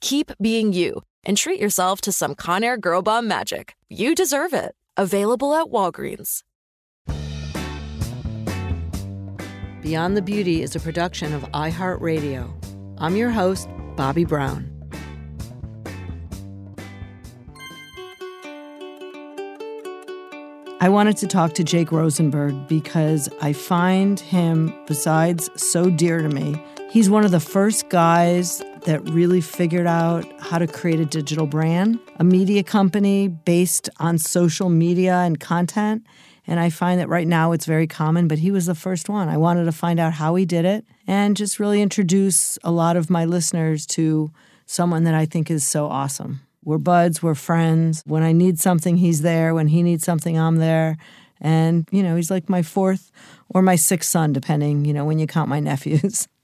keep being you and treat yourself to some Conair Girl Bomb magic. You deserve it. Available at Walgreens. Beyond the Beauty is a production of iHeartRadio. I'm your host, Bobbi Brown. I wanted to talk to Jake Rosenberg because I find him, besides so dear to me, he's one of the first guys that really figured out how to create a digital brand, a media company based on social media and content. And I find that right now it's very common, but he was the first one. I wanted to find out how he did it and just really introduce a lot of my listeners to someone that I think is so awesome. We're buds, we're friends. When I need something, he's there. When he needs something, I'm there. And, you know, he's like my fourth or my sixth son, depending, you know, when you count my nephews.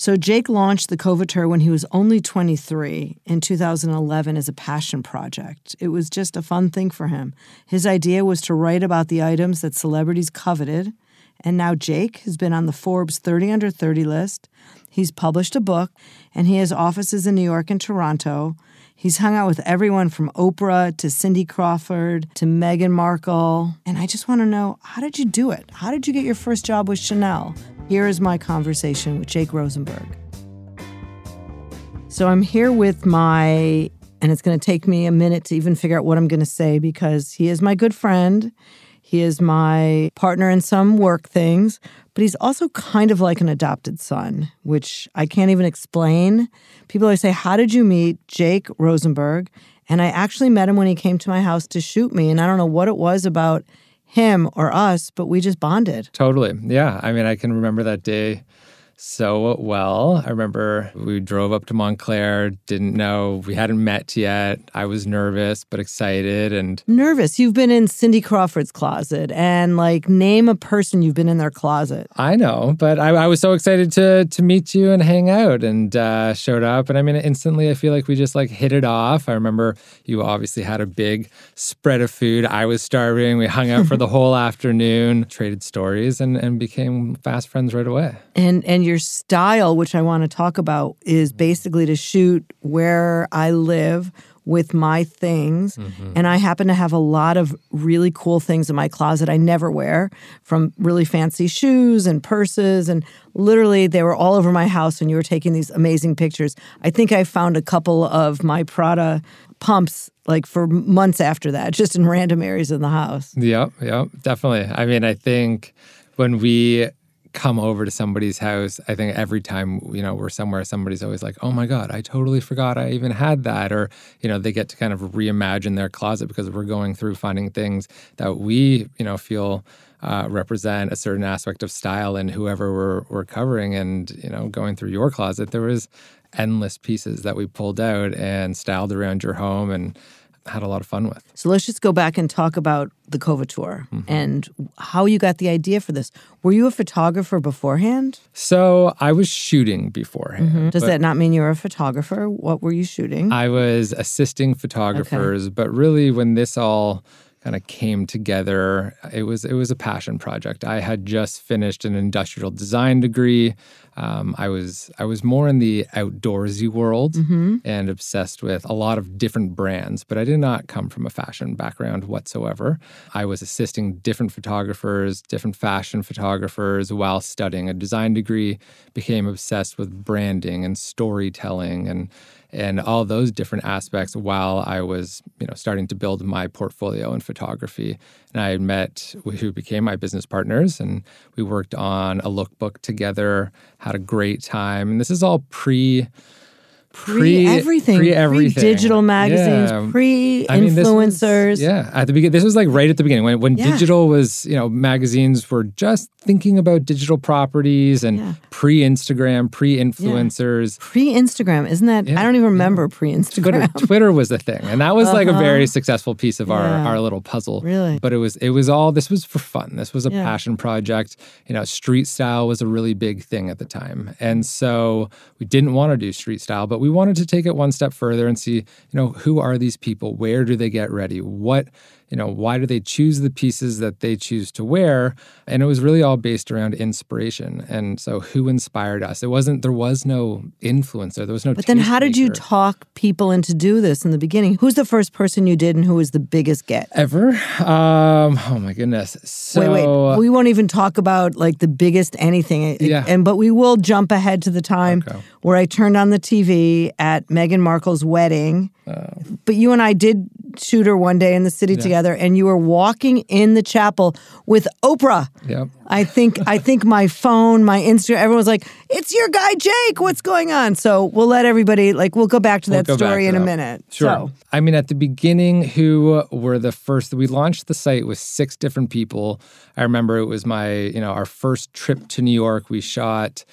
So Jake launched the Coveteur when he was only 23 in 2011 as a passion project. It was just a fun thing for him. His idea was to write about the items that celebrities coveted. And now Jake has been on the Forbes 30 under 30 list. He's published a book and he has offices in New York and Toronto. He's hung out with everyone from Oprah to Cindy Crawford to Meghan Markle. And I just want to know how did you do it? How did you get your first job with Chanel? Here is my conversation with Jake Rosenberg. So I'm here with my, and it's going to take me a minute to even figure out what I'm going to say because he is my good friend. He is my partner in some work things, but he's also kind of like an adopted son, which I can't even explain. People always say, How did you meet Jake Rosenberg? And I actually met him when he came to my house to shoot me. And I don't know what it was about him or us, but we just bonded. Totally. Yeah. I mean, I can remember that day so well. I remember we drove up to Montclair, didn't know, we hadn't met yet. I was nervous, but excited and nervous. You've been in Cindy Crawford's closet and like name a person you've been in their closet. I know, but I, I was so excited to to meet you and hang out and uh, showed up. And I mean, instantly, I feel like we just like hit it off. I remember you obviously had a big spread of food. I was starving. We hung out for the whole afternoon, traded stories, and, and became fast friends right away. And and your style, which I want to talk about, is basically to shoot where I live with my things. Mm-hmm. And I happen to have a lot of really cool things in my closet I never wear, from really fancy shoes and purses. And literally, they were all over my house when you were taking these amazing pictures. I think I found a couple of my Prada pumps like for months after that, just in random areas in the house. Yep, yep, definitely. I mean, I think when we come over to somebody's house, I think every time, you know, we're somewhere, somebody's always like, oh my God, I totally forgot I even had that. Or, you know, they get to kind of reimagine their closet because we're going through finding things that we, you know, feel uh, represent a certain aspect of style and whoever we're, we're covering. And, you know, going through your closet, there was endless pieces that we pulled out and styled around your home. And had a lot of fun with. So let's just go back and talk about the Coveteur Mm-hmm. and how you got the idea for this. Were you a photographer beforehand? So I was shooting beforehand. Does that not mean you're a photographer? What were you shooting? I was assisting photographers, but really when this all kind of came together, it was it was a passion project. I had just finished an industrial design degree. Um, I was I was more in the outdoorsy world and obsessed with a lot of different brands, but I did not come from a fashion background whatsoever. I was assisting different photographers, different fashion photographers while studying a design degree. Became obsessed with branding and storytelling and and all those different aspects while I was, you know, starting to build my portfolio in photography. And I met who became my business partners, and we worked on a lookbook together. Had a great time, and this is all pre. Pre everything, pre everything, digital magazines, pre I mean, influencers. yeah, at the beginning, this was like right at the beginning when when Yeah. digital was, you know, magazines were just thinking about digital properties and Yeah. pre Instagram, pre influencers. Pre Instagram, isn't that? Yeah, I don't even remember pre Instagram. Twitter was the thing, and that was like a very successful piece of our Uh-huh. Our little puzzle. Really? but it was it was all this was for fun. This was a Yeah. passion project. You know, street style was a really big thing at the time, and so we didn't want to do street style, but we wanted to take it one step further and see, you know, who are these people? Where do they get ready? What you know, why do they choose the pieces that they choose to wear? And it was really all based around inspiration. And so, who inspired us? It wasn't. There was no influencer. There was no. But then, how did you talk people into do this in the beginning? Who's the first person you did, and who was the biggest get? ever? Um, oh my goodness. So wait, wait. We won't even talk about like the biggest anything. Yeah. And but we will jump ahead to the time Okay. where I turned on the TV at Meghan Markle's wedding. Oh. But you and I did shoot her one day in the city together, and you were walking in the chapel with Oprah. Yep. I think I think my phone, my Instagram, everyone's like, "It's your guy Jake. What's going on?" So we'll let everybody like we'll go back to We'll that story to in a minute. Sure. So, I mean, at the beginning, who were the first? We launched the site with six different people. I remember it was my, you know, our first trip to New York. We shot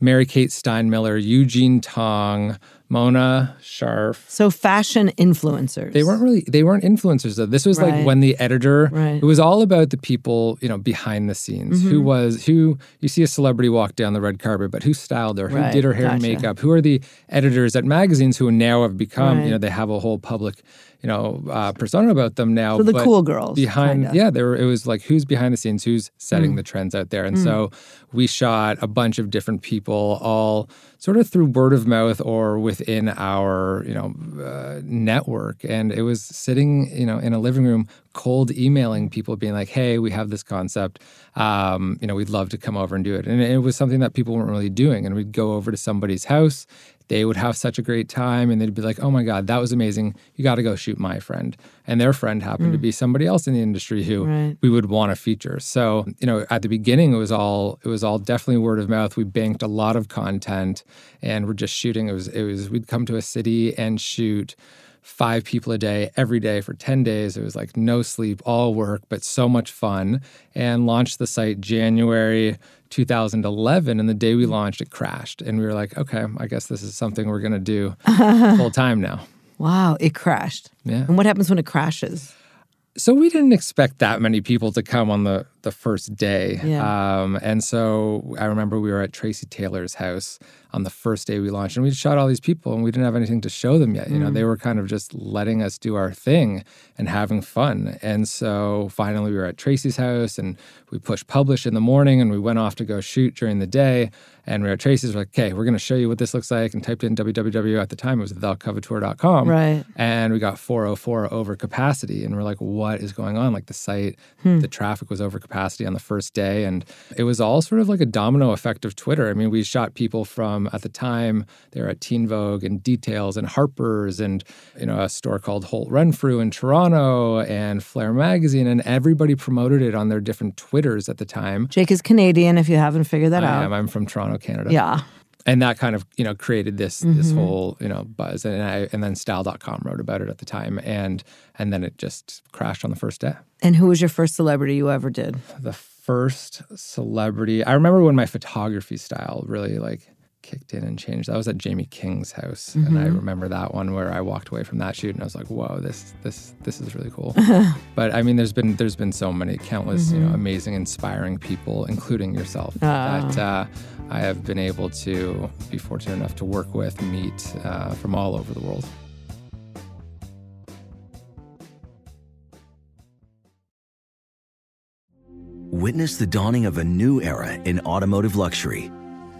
Mary Kate Steinmiller, Eugene Tong, Mona Sharf. so fashion influencers. They weren't really they weren't influencers though. This was Right. like when the editor Right. Mm-hmm. it was all about the people, you know, behind the scenes. Who was who you see a celebrity walk down the red carpet, but who styled her, who Right. did her hair and makeup, who are the editors at magazines who now have become, you know, they have a whole public, you know, uh, persona about them now. So the but cool girls, behind kinda. yeah, there it was like who's behind the scenes, who's Mm. setting the trends out there. And so we shot a bunch of different people all sort of through word of mouth or within our, you know, uh, network. And it was sitting, you know, in a living room, cold emailing people, being like, "Hey, we have this concept. Um, you know, we'd love to come over and do it." And it was something that people weren't really doing. And we'd go over to somebody's house. They would have such a great time, and they'd be like, "Oh my God, that was amazing! You got to go shoot my friend." And their friend happened to mm. be somebody else in the industry who Right. we would want to feature. So, you know, at the beginning, it was all it was all definitely word of mouth. We banked a lot of content, and we're just shooting. It was it was we'd come to a city and shoot five people a day every day for 10 days. It was like no sleep, all work, but so much fun. And launched the site January 2011. And the day we launched, it crashed. And we were like, okay, I guess this is something we're going to do full time now. Wow, it crashed. Yeah. And what happens when it crashes? So we didn't expect that many people to come on the the first day. Yeah. Um, and so I remember we were at Tracy Taylor's house on the first day we launched, and we shot all these people, and we didn't have anything to show them yet. You know, they were kind of just letting us do our thing and having fun. And so finally, we were at Tracy's house, and we pushed publish in the morning, and we went off to go shoot during the day. And we were at Tracy's, we're like, okay, we're going to show you what this looks like, and typed in www at the time it was thecoveteur.com, Right. and we got 404 over capacity and we're like what is going on like the site Hmm. the traffic was over capacity on the first day and it was all sort of like a domino effect of twitter i mean we shot people from at the time they were at teen vogue and details and harper's and you know a store called holt renfrew in toronto and flair magazine and everybody promoted it on their different twitters at the time Jake is Canadian. If you haven't figured that I out, am. I'm from Toronto, Canada yeah. and that kind of you know created this this Mm-hmm. whole you know buzz and I and then style.com wrote about it at the time and and then it just crashed on the first day And who was your first celebrity you ever did? the first celebrity i remember when my photography style really like kicked in and changed. That was at Jaime King's house, and I remember that one where I walked away from that shoot and I was like, "Whoa, this this this is really cool." but I mean, there's been there's been so many countless you know amazing, inspiring people, including yourself, that uh, I have been able to be fortunate enough to work with, meet uh, from all over the world. Witness the dawning of a new era in automotive luxury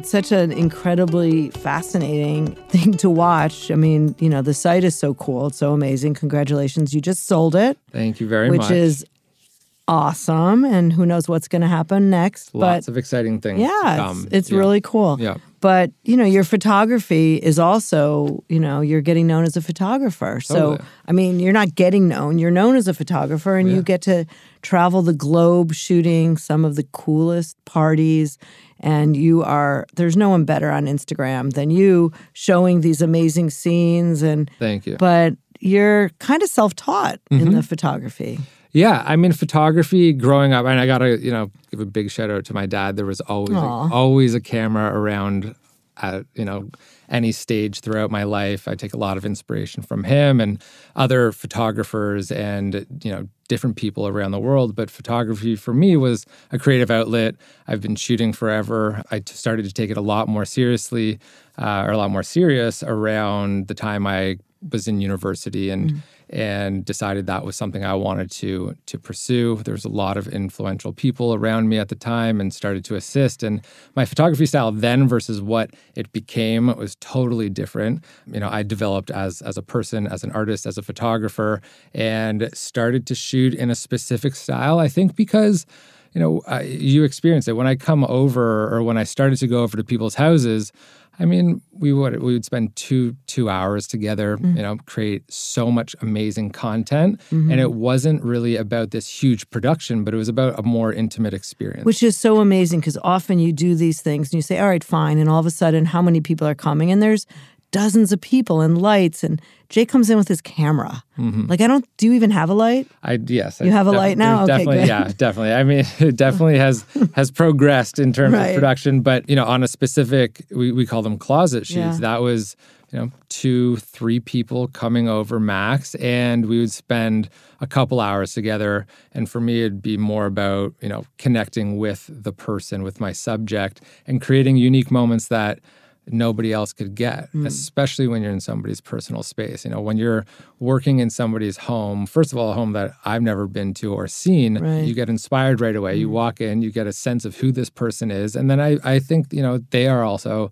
It's such an incredibly fascinating thing to watch. I mean, you know, the site is so cool. It's so amazing. Congratulations. You just sold it, Thank you very which much. Which is awesome. And who knows what's going to happen next. lots but of exciting things. yeah, it's, it's Yeah. really cool. Yeah. But, you know, your photography is also, you know, you're getting known as a photographer. So, Totally. I mean, you're not getting known, you're known as a photographer and you get to travel the globe shooting some of the coolest parties. And you are, there's no one better on Instagram than you showing these amazing scenes. And, Thank you. but you're kind of self taught in Mm-hmm. the photography. Yeah, I mean, photography growing up, and I gotta, you know, give a big shout out to my dad. There was always, a, always a camera around at, you know, any stage throughout my life. I take a lot of inspiration from him and other photographers and, you know, different people around the world. But photography for me was a creative outlet. I've been shooting forever. I t- started to take it a lot more seriously, uh, or a lot more serious around the time I was in university and mm. and decided that was something I wanted to to pursue. There was a lot of influential people around me at the time and started to assist. And my photography style then versus what it became was totally different. You know, I developed as as a person, as an artist, as a photographer, and started to shoot in a specific style. I think because you know, I, you experience it. When I come over or when I started to go over to people's houses, I mean, we would we would spend two two hours together, Mm-hmm. you know, create so much amazing content, and it wasn't really about this huge production, but it was about a more intimate experience. Which is so amazing because often you do these things and you say, all right, fine. And all of a sudden, how many people are coming? And there's dozens of people and lights. And Jay comes in with his camera. Mm-hmm. Like, I don't, do you even have a light? I yes, You I have a light now? Okay, definitely, good. yeah, definitely. I mean, it definitely has has progressed in terms Right. of production, but you know, on a specific, we we call them closet shoots. Yeah. That was you know two, three people coming over max, and we would spend a couple hours together. And for me, it'd be more about you know connecting with the person, with my subject, and creating unique moments that nobody else could get, Mm. especially when you're in somebody's personal space. You know, when you're working in somebody's home, first of all, a home that I've never been to or seen, Right. you get inspired right away. You walk in, you get a sense of who this person is. And then I, I think, you know, they are also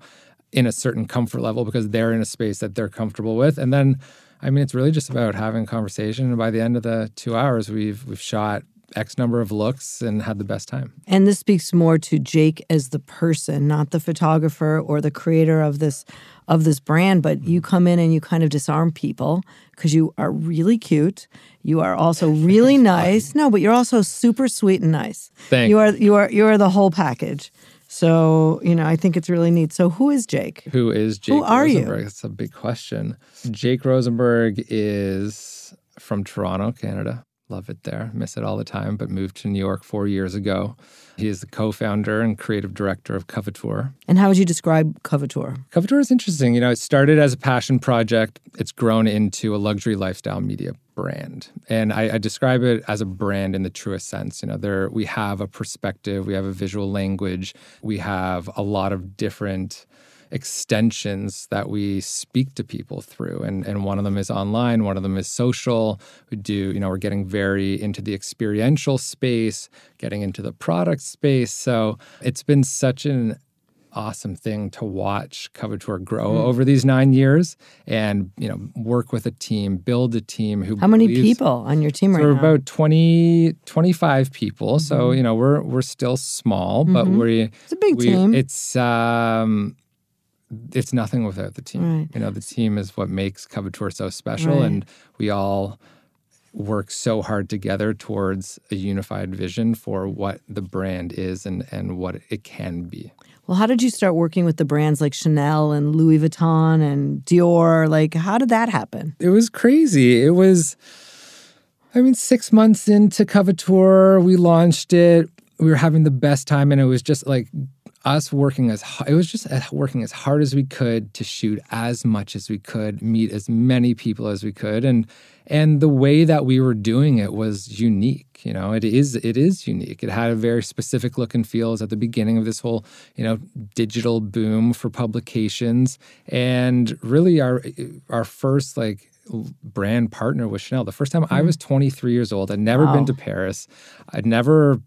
in a certain comfort level because they're in a space that they're comfortable with. And then, I mean, it's really just about having a conversation. And by the end of the two hours, we've we've shot X number of looks and had the best time. And this speaks more to Jake as the person, not the photographer or the creator of this of this brand, but you mm-hmm. come in and you kind of disarm people because you are really cute. You are also really nice. No, but you're also super sweet and nice. Thank you are you are you are the whole package. So, you know, I think it's really neat. So, who is Jake? Who is Jake Who are you? Rosenberg? That's a big question. Jake Rosenberg is from Toronto, Canada. Love it there. Miss it all the time, but moved to New York four years ago. He is the co founder and creative director of Coveteur. And how would you describe Coveteur? Coveteur is interesting. You know, it started as a passion project. It's grown into a luxury lifestyle media brand, and I, I describe it as a brand in the truest sense. You know, there we have a perspective, we have a visual language, we have a lot of different extensions that we speak to people through and and one of them is online one of them is social we do you know we're getting very into the experiential space getting into the product space so it's been such an awesome thing to watch Coveteur grow Mm. over these nine years and you know work with a team build a team who How many believes- people on your team so right we're now? about 20 25 people so Mhm. you know we're we're still small but Mhm. we It's a big we- team. it's um it's nothing without the team Right. you know the team is what makes Coveteur so special Right. and we all work so hard together towards a unified vision for what the brand is and and what it can be Well, how did you start working with the brands like Chanel and Louis Vuitton and Dior? Like, how did that happen? It was crazy. It was, I mean, six months into Coveteur, we launched it. We were having the best time, and it was just like us working as it was just uh, working as hard as we could to shoot as much as we could, meet as many people as we could, and and the way that we were doing it was unique. You know, it is it is unique. It had a very specific look and feel. At the beginning of this whole you know digital boom for publications, and really our our first like brand partner was Chanel. The first time I was 23 years old, I'd never Wow. been to Paris. I'd never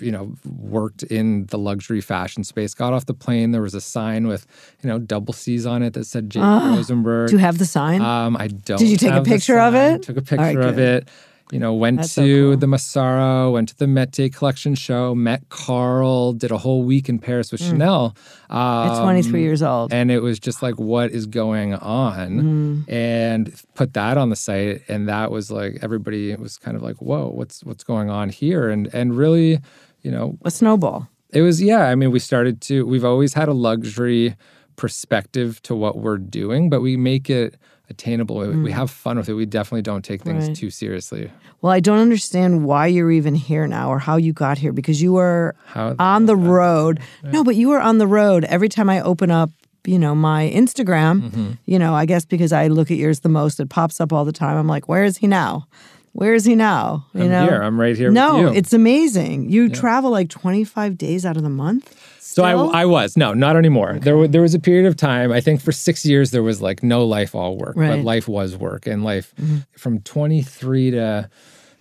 you know worked in the luxury fashion space got off the plane. There was a sign with you know double c's on it that said jake Ah, rosenberg. Do you have the sign? um i don't Did you take a picture of it? took a All right, picture of it you know went That's to so cool. the massaro went to the mete collection show met Karl did a whole week in paris with Mm. chanel um, At 23 years old. and it was just like what is going on Mm. and put that on the site and that was like everybody was kind of like whoa what's what's going on here and and really you know a snowball it was yeah i mean we started to we've always had a luxury perspective to what we're doing but we make it attainable We- we Mm. have fun with it we definitely don't take things Right. too seriously Well, I don't understand why you're even here now or how you got here because you were How- on the road. No, but you were on the road every time I open up, you know, my Instagram, Mm-hmm. you know, I guess because I look at yours the most, it pops up all the time. I'm like, where is he now? Where is he now? You I'm know? here. I'm right here with No, it's amazing. You travel like 25 days out of the month. So I, I was no, not anymore. There wa- there was a period of time. I think for six years there was like no life, all work, but Right. Mm-hmm. life was work, and life from 23 to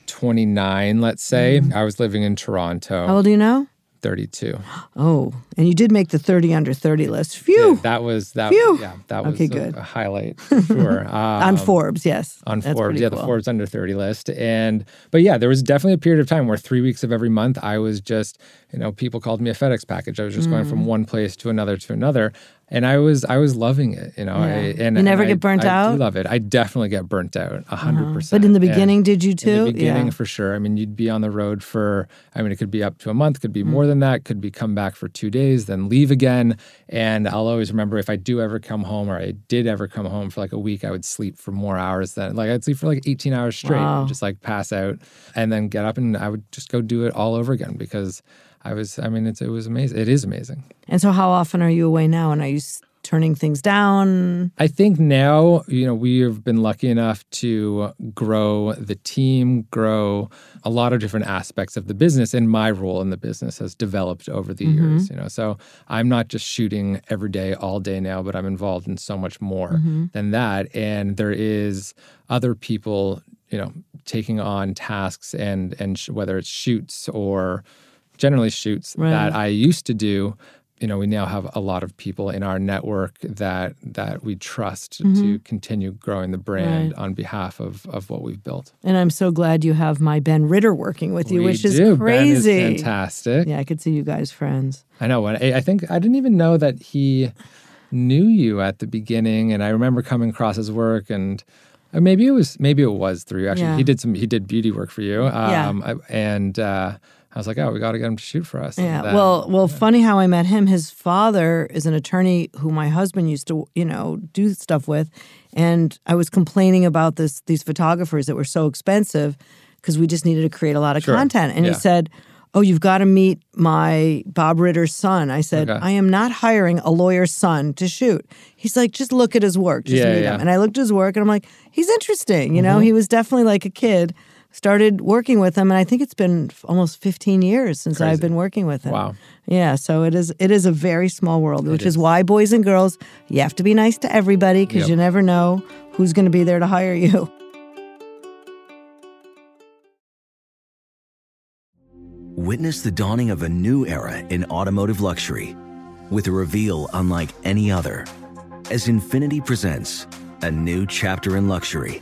29, let's say, I was living in Toronto. Mm-hmm. How old are you now? 32. Oh, and you did make the 30 under 30 list. Phew. That was that. Phew. Yeah, that was Okay, a- good. A, highlight for sure. on Um, Forbes, yes. on That's Forbes, yeah, the. Forbes under 30 list. And but yeah, there was definitely a period of time where three weeks of every month I was just, you know, people called me a FedEx package. I was just going Mm. from one place to another to another. And I was I was loving it, you know. I, and You never and get I- burnt I out? do love it. I definitely get burnt out, a hundred Uh-huh. percent. But in the And beginning, did you In too? the beginning, Yeah. for sure. I mean, you'd be on the road for. I mean, it could be up to a month, could be Mm. more than that, could be come back for two days, then leave again. And I'll always remember if I do ever come home or I did ever come home for like a week, I would sleep for more hours than like I'd sleep for like 18 hours straight, Wow. and just like pass out, and then get up and I would just go do it all over again because I was. I mean, it's it was amazing. It is amazing. And so, how often are you away now? And are you s- turning things down? I think now, you know, we have been lucky enough to grow the team, grow a lot of different aspects of the business, and my role in the business has developed over the Mm-hmm. years. You know, so I'm not just shooting every day, all day now, but I'm involved in so much more Mm-hmm. than that. And there is other people, you know, taking on tasks and and sh- whether it's shoots or generally shoots Right. that I used to do. You know, we now have a lot of people in our network that that we trust to continue growing the brand Mm-hmm. Right. on behalf of of what we've built. And I'm so glad you have my Ben Ritter working with you, We which is do. Is crazy. fantastic. Yeah, I could see you guys friends. I know. I I think I didn't even know that he knew you at the beginning, and I remember coming across his work, and uh, maybe it was maybe it was through. Actually, Yeah. he did some he did beauty work for you. Yeah. Um, I- and uh, I was like, oh, we got to get him to shoot for us. Yeah. then- well, well, funny how I met him. His father is an attorney who my husband used to, you know, do stuff with, and I was complaining about this these photographers that were so expensive because we just needed to create a lot of Sure. content. And Yeah. he said, "Oh, you've got to meet my Bob Ritter's son." I said, Okay. "I am not hiring a lawyer's son to shoot." He's like, "Just look at his work. Just Yeah, meet yeah. Mm-hmm. him." And I looked at his work, and I'm like, "He's interesting." You know, he was definitely like a kid. Started working with him, and I think it's been almost 15 years since I've been working with him. Wow. Yeah, so it is. It is a very small world, which is. is. why boys and girls, you have to be nice to everybody because Yep. you never know who's going to be there to hire you. Witness the dawning of a new era in automotive luxury with a reveal unlike any other as Infiniti presents a new chapter in luxury,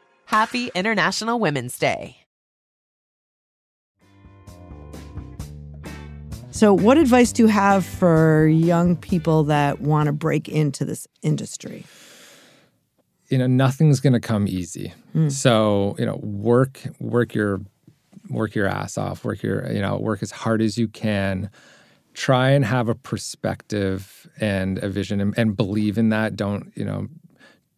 Happy International Women's Day. So, what advice do you have for young people that want to break into this industry? you know nothing's going to come easy hmm. so you know work work your work your ass off work your you know work as hard as you can try and have a perspective and a vision and, and believe in that don't you know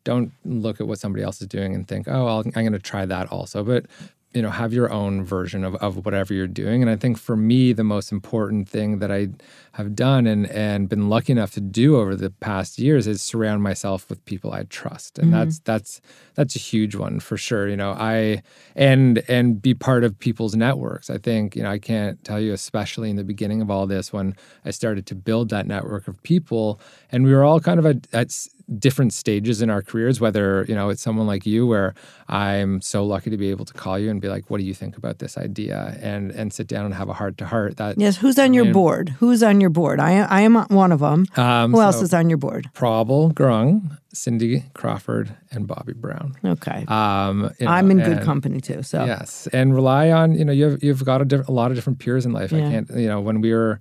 don't look at what somebody else is doing and think oh I'll, i'm going to try that also. But you know have your own version of, of whatever you're doing. And i think for me the most important thing that i have done and and been lucky enough to do over the past years is surround myself with people i trust. And Mhm. that's that's that's a huge one for sure you know. I and and be part of people's networks. I think you know i can't tell you especially in the beginning of all this when i started to build that network of people and we were all kind of at, at different stages in our careers whether you know it's someone like you where i'm so lucky to be able to call you and be like what do you think about this idea and and sit down and have a heart to heart that Yes, who's on I your mean, board? Who's on your board? I I am one of them. Um, Who else is on your board? Probl Grung, Cindy Crawford, and Bobbi Brown. Okay. Um, you I'm know, in good and- company too. So yes, and rely on you know you've you've got a, diff- a lot of different peers in life. I Yeah. can't you know when we were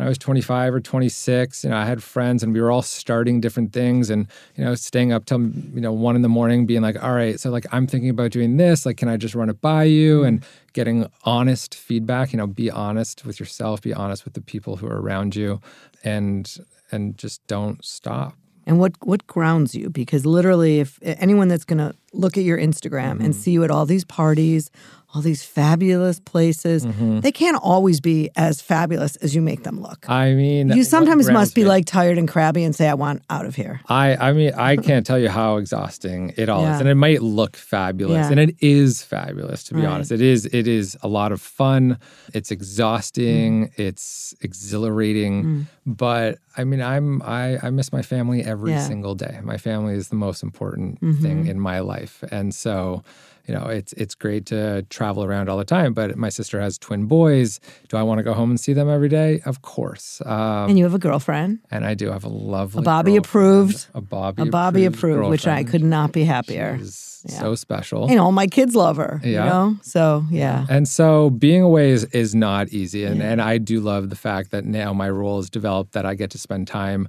when I was 25 or 26, you know I had friends and we were all starting different things and you know staying up till you know one in the morning, being like, all right, so like I'm thinking about doing this. Like, can I just run it by you? And getting honest feedback. You know, be honest with yourself. Be honest with the people who are around you, and and just don't stop. And what what grounds you? Because literally, if anyone that's going to look at your Instagram Mm-hmm. and see you at all these parties, all these fabulous places, Mhm. they can't always be as fabulous as you make them look. I mean, You sometimes must be like tired and crabby and say, "I want out of here." I I mean I can't tell you how exhausting it all Yeah. is, and it might look fabulous, Yeah. and it is fabulous to be Right. honest. It is it is a lot of fun. It's exhausting. Mm. It's exhilarating, but I mean I'm I I miss my family every Yeah. single day. My family is the most important Mhm. thing in my life, and so. You know, it's it's great to travel around all the time, but my sister has twin boys. Do I want to go home and see them every day? Of course. Um, and you have a girlfriend, and I do have a lovely a Bobbi approved, a Bobbi a Bobbi approved, approved, which I could not be happier. so special. You know, all my kids love her. You Yeah. know, so yeah. And so being away is, is not easy. And, and I do love the fact that now my role is developed that I get to spend time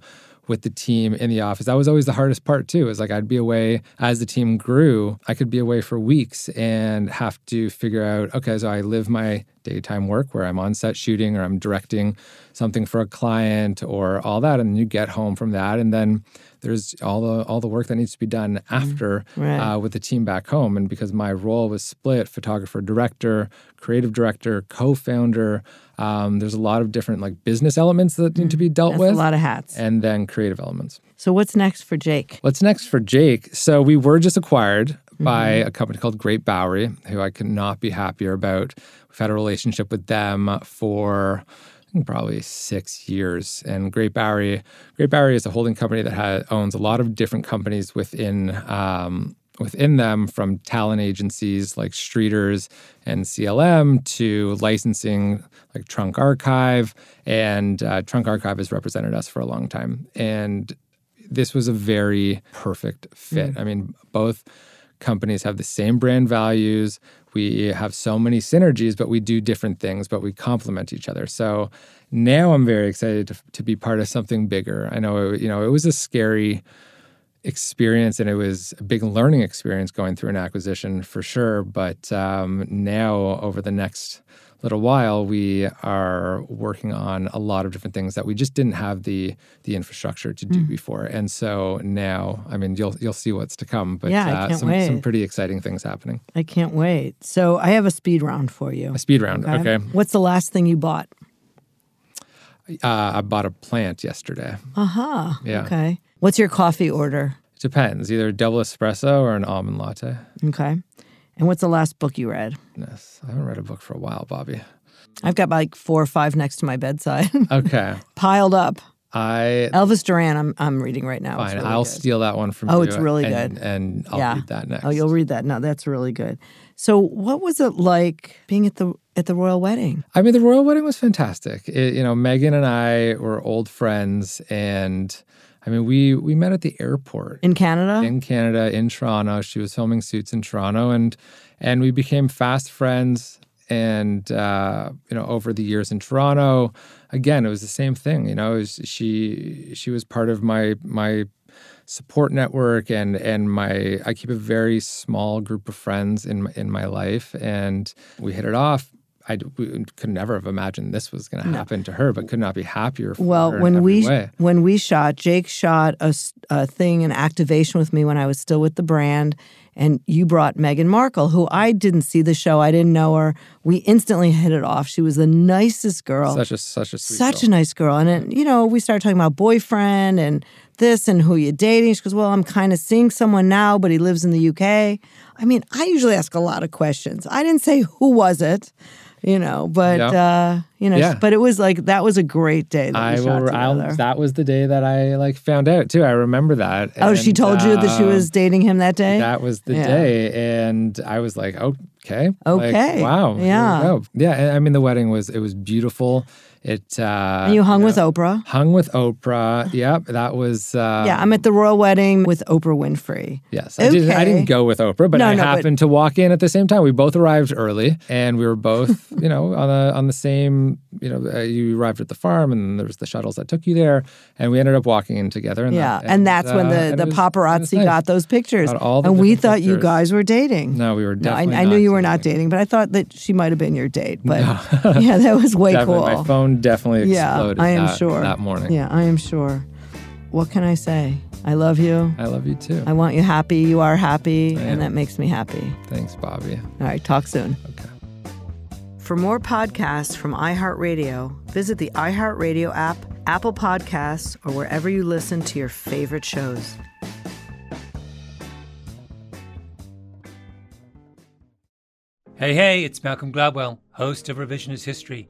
with the team in the office. That was always the hardest part too. Is like I'd be away as the team grew. I could be away for weeks and have to figure out, okay, so I live my daytime work where I'm on set shooting or I'm directing something for a client or all that. And you get home from that. And then there's all the all the work that needs to be done after Right. uh, with the team back home. And because my role was split, photographer, director, creative director, co-founder, um, there's a lot of different like business elements that need to be dealt That's with. a lot of hats. And then creative elements. So what's next for Jake? What's next for Jake? So we were just acquired by Mm-hmm. a company called Great Bowery, who I could not be happier about. We've had a relationship with them for probably six years. And Great Bowery, Great Bowery is a holding company that ha owns a lot of different companies within um, within them, from talent agencies like Streeters and CLM to licensing like Trunk Archive. And uh, Trunk Archive has represented us for a long time. And this was a very perfect fit. I mean, both companies have the same brand values. We have so many synergies, but we do different things, but we complement each other. So now I'm very excited to, to be part of something bigger. I know, you know, it was a scary experience and it was a big learning experience going through an acquisition for sure. But um, now, over the next little while, we are working on a lot of different things that we just didn't have the the infrastructure to do Mm. before. And so now, I mean, you'll you'll see what's to come. But Yeah, uh, some some pretty exciting things happening. I can't wait. So I have a speed round for you. A speed round, okay. What's the last thing you bought? Uh, I bought a plant yesterday. Aha. Yeah. Okay. What's your coffee order? It depends, either double espresso or an almond latte. Okay. And what's the last book you read? Yes, I haven't read a book for a while, Bobbi. I've got like four or five next to my bedside, Okay, piled up. I Elvis Duran, I'm I'm reading right now. Fine. really I'll good. steal that one from Oh, you. it's really and- good. and I'll yeah. read that next. Oh, you'll read that. No, that's really good. So, what was it like being at the at the royal wedding? I mean, the royal wedding was fantastic. It, you know, Meghan and I were old friends, and I mean, we we met at the airport In Canada? in Canada, in Toronto. She was filming Suits in Toronto, and and we became fast friends. And uh, you know, over the years in Toronto, again, it was the same thing. You know, it was, she she was part of my my support network and and my I keep a very small group of friends in in my life and we hit it off. I could never have imagined this was going to No. happen to her, but could not be happier for Well, when we way. when we shot, Jake shot a, a thing, an activation with me when I was still with the brand, and you brought Meghan Markle, who I didn't see the show. I didn't know her. We instantly hit it off. She was the nicest girl. Such a such a sweet such girl. a nice girl. And it, you know, we started talking about boyfriend and this and who you're dating. She goes, Well, I'm kind of seeing someone now, but he lives in the UK. I mean, I usually ask a lot of questions. I didn't say who was it, you know, but Yeah. uh, you know, Yeah. but it was like that was a great day that I we shot will. I'll, that was the day that I like found out too. I remember that. oh, she And, told you that she um, was dating him that day? That was the Yeah. day, and I was like, okay, Like, Okay. wow, Yeah. yeah. I mean, the wedding was it was beautiful. It uh, and you hung know, with Oprah. hung with Oprah. Yep, that was. Uh, yeah, I'm at the royal wedding with Oprah Winfrey. Yes, I didn't. I didn't go with Oprah, but No, I no, but- happened to walk in at the same time. We both arrived early, and we were both, you know, on the on the same. You know, uh, you arrived at the farm, and there was the shuttles that took you there, and we ended up walking in together. And Yeah, that- and, that's when uh, the, the was- paparazzi nice. got those pictures. Got all the and we thought you guys were dating. No, we were No, I, definitely. I knew you were not dating. dating, but I thought that she might have been your date. But yeah, that was way Definitely, cool. My phone definitely yeah, exploded. I am that, sure. that morning. Yeah, I am sure. What can I say? I love you. I love you too. I want you happy. You are happy, and that makes me happy. Thanks, Bobbi. All right, talk soon. Okay. For more podcasts from iHeartRadio, visit the iHeartRadio app, Apple Podcasts, or wherever you listen to your favorite shows. Hey, hey, it's Malcolm Gladwell, host of Revisionist History.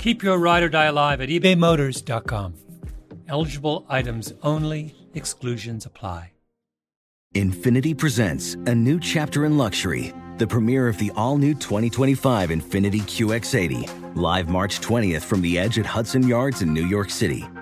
Keep your ride or die alive at ebaymotors.com. Eligible items only, exclusions apply. Infiniti presents a new chapter in luxury, the premiere of the all new 2025 Infiniti QX80, live March 20th from the edge at Hudson Yards in New York City,